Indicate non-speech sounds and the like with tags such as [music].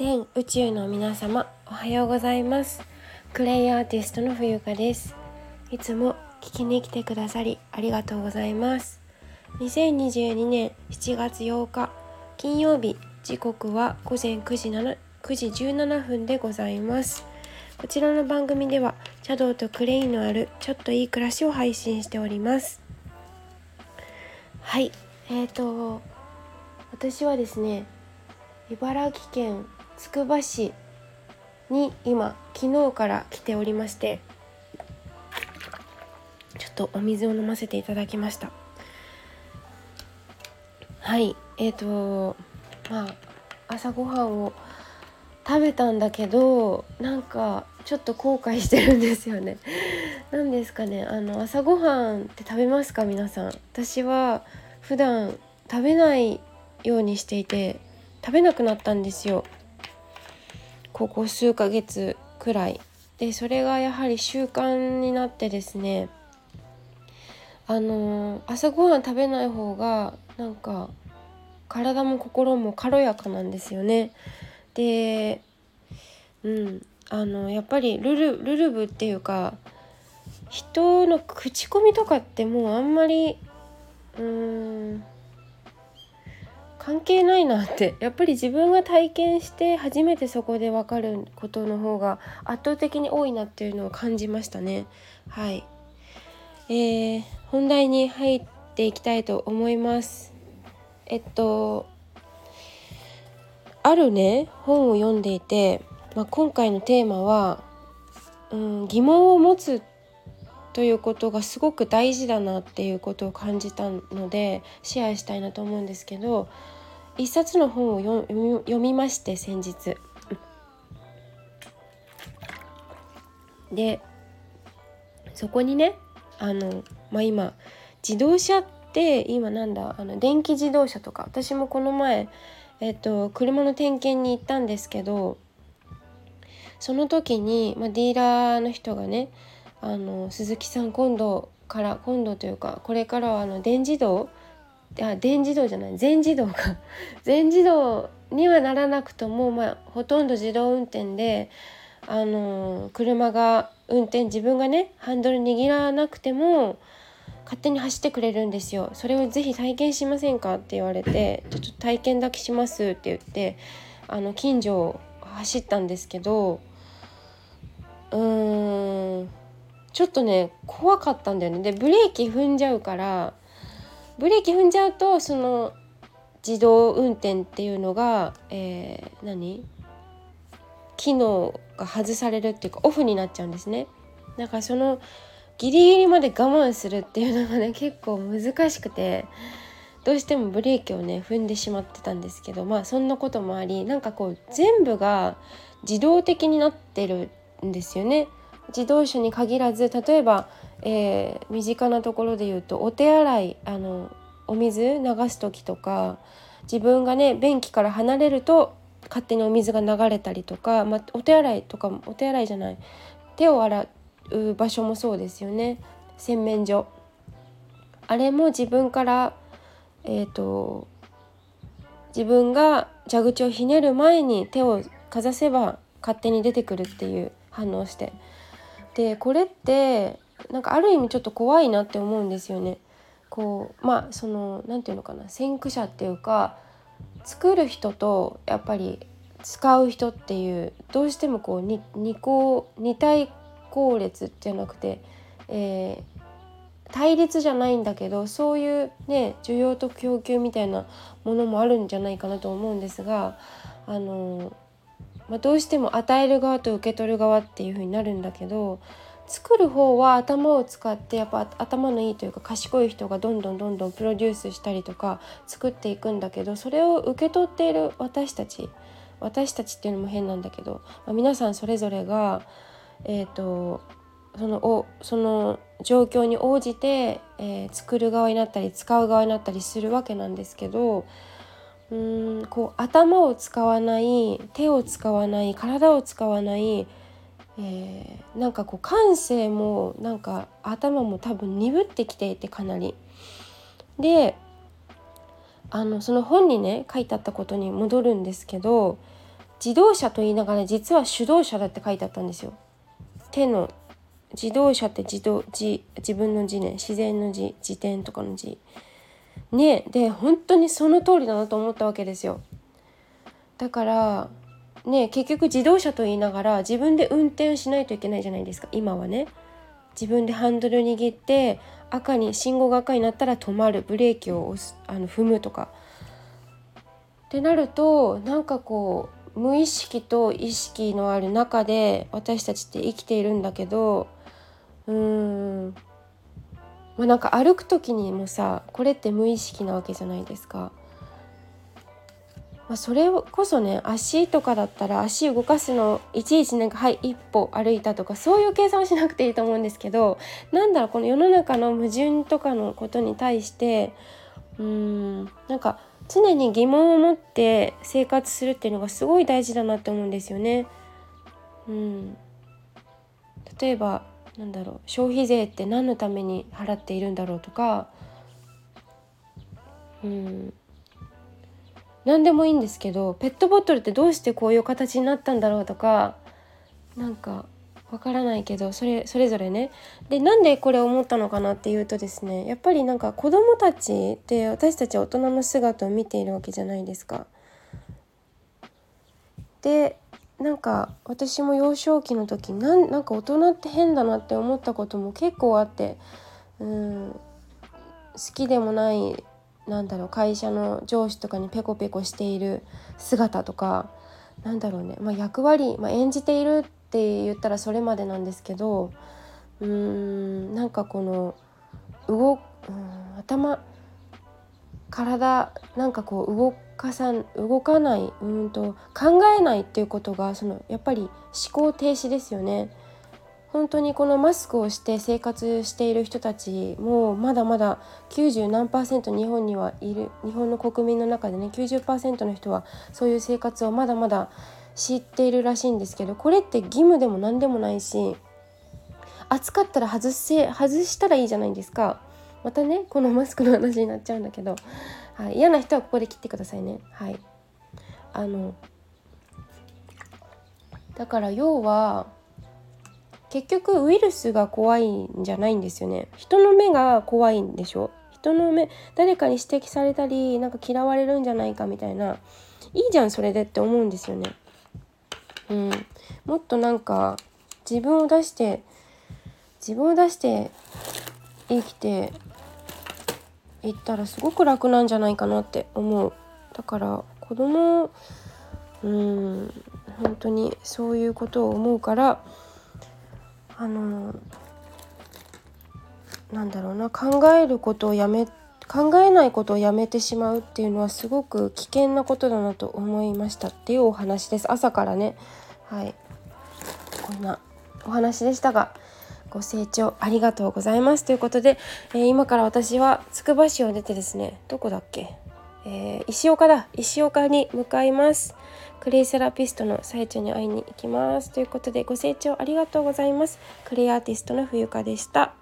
全宇宙の皆様おはようございます。クレイアーティストの冬香です。いつも聞きに来てくださりありがとうございます。2022年7月8日金曜日時刻は午前9時 ,7 9時17分でございます。こちらの番組では茶道とクレイのあるちょっといい暮らしを配信しております。はいえーと私はですね茨城県つくば市に今昨日から来ておりましてちょっとお水を飲ませていただきました。はいえーとまあ朝ごはんを食べたんだけどなんかちょっと後悔してるんですよね。[laughs] 何ですかねあの朝ごはんって食べますか皆さん。私は普段食べないようにしていて食べなくなったんですよ。ここ数ヶ月くらい。でそれがやはり習慣になってですねあの朝ごはん食べない方がなんか体も心も軽やかなんですよね。でうんあのやっぱりルルルルブっていうか人の口コミとかってもうあんまりうーん関係ないなって。[laughs] やっぱり自分が体験して初めてそこで分かることの方が圧倒的に多いなっていうのを感じましたね。はい。えー、本題に入っていきたいと思います。えっとあるね本を読んでいて、まあ、今回のテーマは、うん、疑問を持つということがすごく大事だなっていうことを感じたのでシェアしたいなと思うんですけど一冊の本を読みまして先日。でそこにねあの、まあ、今自動車って今なんだあの電気自動車とか私もこの前、えっと、車の点検に行ったんですけどその時に、まあ、ディーラーの人がねあの鈴木さん今度から今度というかこれからはあの電自動あ電自動じゃない。全自動か [laughs] 全自動にはならなくとも、まあ、ほとんど自動運転であの車が運転自分がねハンドル握らなくても勝手に走ってくれるんですよ。それをぜひ体験しませんかって言われてちょっと体験だけしますって言ってあの近所を走ったんですけどうーんちょっとね怖かったんだよね。でブレーキ踏んじゃうからブレーキ踏んじゃうとその自動運転っていうのが、えー、何？機能が外されるっていうかオフになっちゃうんですね。だからそのギリギリまで我慢するっていうのがね結構難しくてどうしてもブレーキをね踏んでしまってたんですけどまあそんなこともありなんかこう全部が自動的になってるんですよね。自動車に限らず例えば、えー、身近なところで言うとお手洗いあのお水流す時とか自分がね便器から離れると勝手にお水が流れたりとか、まあ、お手洗いとかもお手洗いじゃない手を洗う場所もそうですよね。洗面所。あれも自分からえっ、ー、と自分が蛇口をひねる前に手をかざせば勝手に出てくるっていう反応して。でこれってなんかある意味ちょっと怖いなって思うんですよね。こうまあその何て言うのかな先駆者っていうか作る人とやっぱり使う人っていうどうしてもこう二項二対項列じゃなくて、えー、対立じゃないんだけどそういうね需要と供給みたいなものもあるんじゃないかなと思うんですがあのまあ、どうしても与える側と受け取る側っていう風になるんだけど作る方は頭を使ってやっぱ頭のいいというか賢い人がどんどんどんどんプロデュースしたりとか作っていくんだけどそれを受け取っている私たち私たちっていうのも変なんだけど、まあ、皆さんそれぞれが、えーと、そのおその状況に応じて、えー、作る側になったり使う側になったりするわけなんですけどうんこう頭を使わない手を使わない体を使わない、えー、なんかこう感性もなんか頭も多分鈍ってきていてかなり。であのその本にね書いてあったことに戻るんですけど自動車と言いながら実は手動車だって書いてあったんですよ。手の自動車って自動自自分の字ね自然の字自転とかの字ねで本当にその通りだなと思ったわけですよだからね結局自動車と言いながら自分で運転しないといけないじゃないですか。今はね。自分でハンドル握って赤に信号が赤になったら止まる。ブレーキを押すあの踏むとか。ってなるとなんかこう無意識と意識のある中で私たちって生きているんだけどうーん。まあ、なんか歩く時にもさこれって無意識なわけじゃないですか。まあ、それこそね足とかだったら足動かすのいちいちなんかはい一歩歩いたとかそういう計算をしなくていいと思うんですけどなんだろうこの世の中の矛盾とかのことに対してうーんなんか常に疑問を持って生活するっていうのがすごい大事だなって思うんですよね。うん、例えばなんだろう消費税って何のために払っているんだろうとかうん何でもいいんですけどペットボトルってどうしてこういう形になったんだろうとかなんかわからないけどそれそれぞれねでなんでこれ思ったのかなっていうとですねやっぱりなんか子供たちって私たち大人の姿を見ているわけじゃないですか。でなんか私も幼少期の時なんなんか大人って変だなって思ったことも結構あってうん好きでもないなんだろう会社の上司とかにペコペコしている姿とかなんだろうね、まあ、役割、まあ、演じているって言ったらそれまでなんですけどうーんなんかこの動、うん、頭体なんかこう動かさん動かないうんと考えないっていうことがそのやっぱり思考停止ですよね。本当にこのマスクをして生活している人たちもまだまだ90何パーセント日本にはいる日本の国民の中でね90%の人はそういう生活をまだまだ知っているらしいんですけどこれって義務でも何でもないし暑かったら外せ外したらいいじゃないですか。またねこのマスクの話になっちゃうんだけどはい、嫌な人はここで切ってくださいね。はい。あのだから要は結局ウイルスが怖いんじゃないんですよね。人の目が怖いんでしょ？人の目誰かに指摘されたりなんか嫌われるんじゃないかみたいな。いいじゃんそれでって思うんですよね。うん。もっとなんか自分を出して自分を出して生きて行ったらすごく楽なんじゃないかなって思う。だから子供うん本当にそういうことを思うからあのなんだろうな考えることをやめ考えないことをやめてしまうっていうのはすごく危険なことだなと思いましたっていうお話です。朝からね。はい。こんなお話でしたがご清聴ありがとうございますということで、えー、今から私はつくば市を出てですねどこだっけ、えー、石岡だ。石岡に向かいます。クレイセラピストの最中に会いに行きます。ということでご清聴ありがとうございます。クレイアーティストの冬香でした。